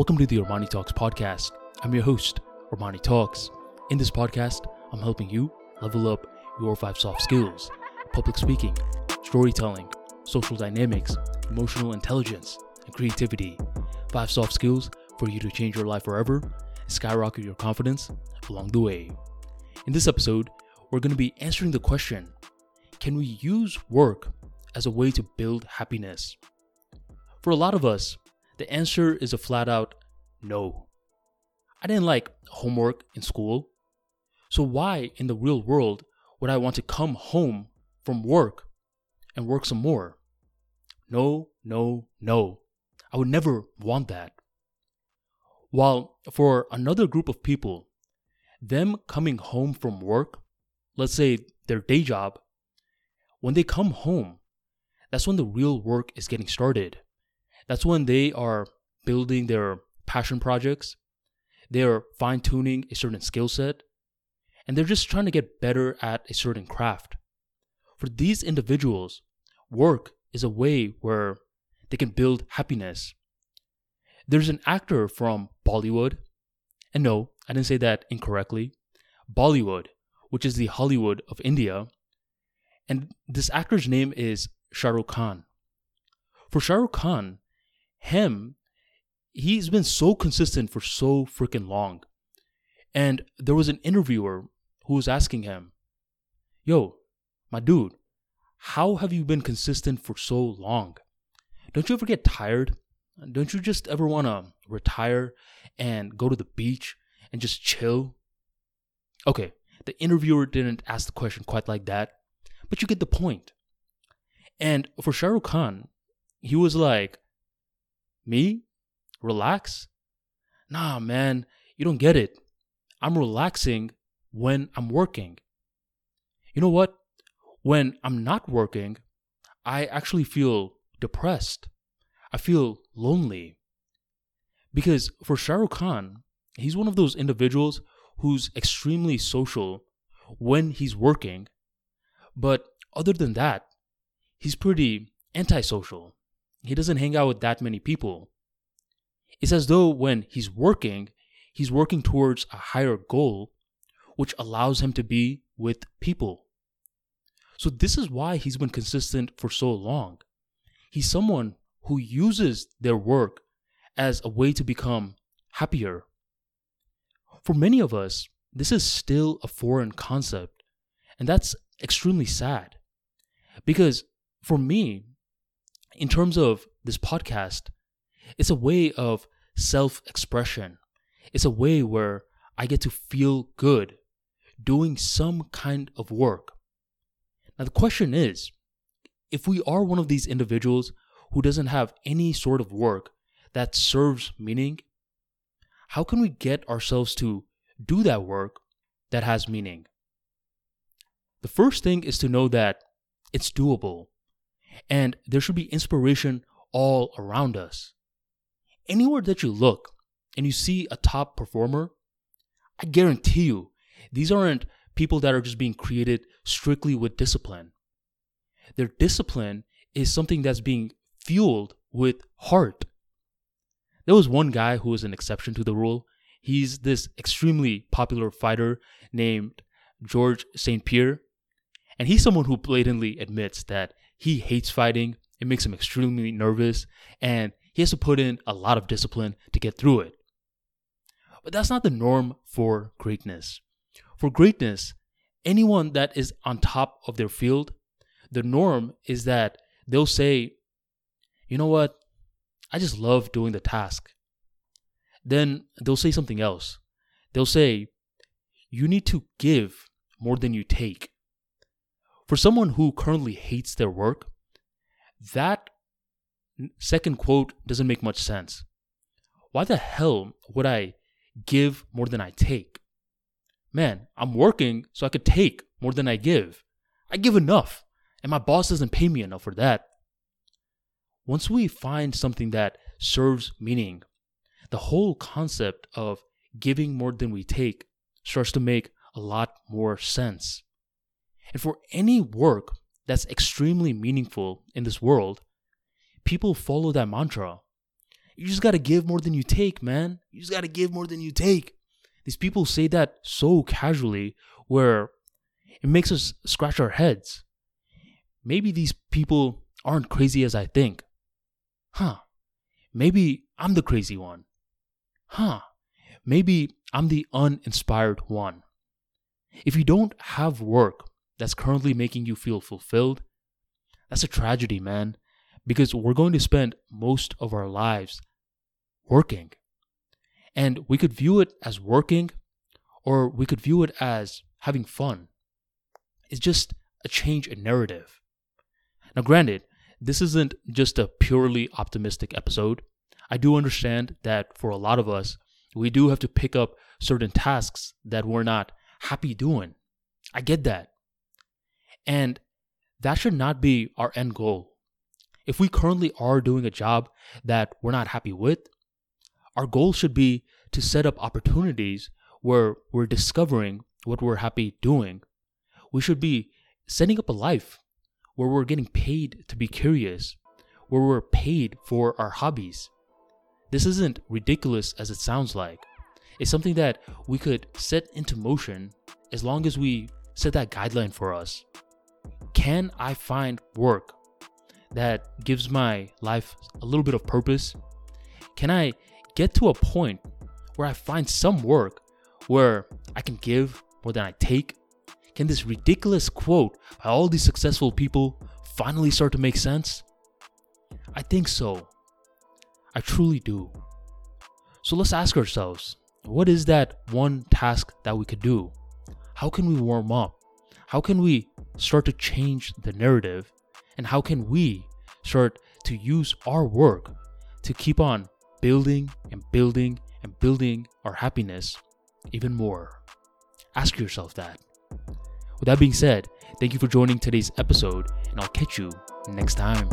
Welcome to the Armani Talks podcast. I'm your host, Armani Talks. In this podcast, I'm helping you level up your five soft skills public speaking, storytelling, social dynamics, emotional intelligence, and creativity. Five soft skills for you to change your life forever and skyrocket your confidence along the way. In this episode, we're going to be answering the question Can we use work as a way to build happiness? For a lot of us, the answer is a flat out no. I didn't like homework in school. So why in the real world would I want to come home from work and work some more? No, no, no. I would never want that. While for another group of people, them coming home from work, let's say their day job, when they come home, that's when the real work is getting started that's when they are building their passion projects, they're fine tuning a certain skill set, and they're just trying to get better at a certain craft. For these individuals, work is a way where they can build happiness. There's an actor from Bollywood, and no, I didn't say that incorrectly. Bollywood, which is the Hollywood of India, and this actor's name is Shah Rukh Khan. For Shah Rukh Khan, him, he's been so consistent for so freaking long. And there was an interviewer who was asking him, Yo, my dude, how have you been consistent for so long? Don't you ever get tired? Don't you just ever want to retire and go to the beach and just chill? Okay, the interviewer didn't ask the question quite like that, but you get the point. And for Shah Rukh Khan, he was like, me? Relax? Nah, man, you don't get it. I'm relaxing when I'm working. You know what? When I'm not working, I actually feel depressed. I feel lonely. Because for Shah Rukh Khan, he's one of those individuals who's extremely social when he's working. But other than that, he's pretty antisocial he doesn't hang out with that many people. It's as though when he's working, he's working towards a higher goal, which allows him to be with people. So, this is why he's been consistent for so long. He's someone who uses their work as a way to become happier. For many of us, this is still a foreign concept, and that's extremely sad. Because for me, in terms of this podcast, it's a way of self expression. It's a way where I get to feel good doing some kind of work. Now, the question is if we are one of these individuals who doesn't have any sort of work that serves meaning, how can we get ourselves to do that work that has meaning? The first thing is to know that it's doable. And there should be inspiration all around us. Anywhere that you look and you see a top performer, I guarantee you, these aren't people that are just being created strictly with discipline. Their discipline is something that's being fueled with heart. There was one guy who was an exception to the rule. He's this extremely popular fighter named George St. Pierre. And he's someone who blatantly admits that he hates fighting. It makes him extremely nervous, and he has to put in a lot of discipline to get through it. But that's not the norm for greatness. For greatness, anyone that is on top of their field, the norm is that they'll say, you know what? I just love doing the task. Then they'll say something else. They'll say, you need to give more than you take. For someone who currently hates their work, that second quote doesn't make much sense. Why the hell would I give more than I take? Man, I'm working so I could take more than I give. I give enough, and my boss doesn't pay me enough for that. Once we find something that serves meaning, the whole concept of giving more than we take starts to make a lot more sense. And for any work that's extremely meaningful in this world, people follow that mantra. You just gotta give more than you take, man. You just gotta give more than you take. These people say that so casually where it makes us scratch our heads. Maybe these people aren't crazy as I think. Huh. Maybe I'm the crazy one. Huh. Maybe I'm the uninspired one. If you don't have work that's currently making you feel fulfilled, that's a tragedy, man, because we're going to spend most of our lives working. And we could view it as working, or we could view it as having fun. It's just a change in narrative. Now, granted, this isn't just a purely optimistic episode. I do understand that for a lot of us, we do have to pick up certain tasks that we're not happy doing. I get that. And that should not be our end goal. If we currently are doing a job that we're not happy with, our goal should be to set up opportunities where we're discovering what we're happy doing. We should be setting up a life where we're getting paid to be curious, where we're paid for our hobbies. This isn't ridiculous as it sounds like. It's something that we could set into motion as long as we set that guideline for us. Can I find work that gives my life a little bit of purpose? Can I get to a point where I find some work where I can give more than I take? Can this ridiculous quote by all these successful people finally start to make sense? I think so. I truly do. So let's ask ourselves what is that one task that we could do? How can we warm up? How can we start to change the narrative? And how can we start to use our work to keep on building and building and building our happiness even more? Ask yourself that. With that being said, thank you for joining today's episode, and I'll catch you next time.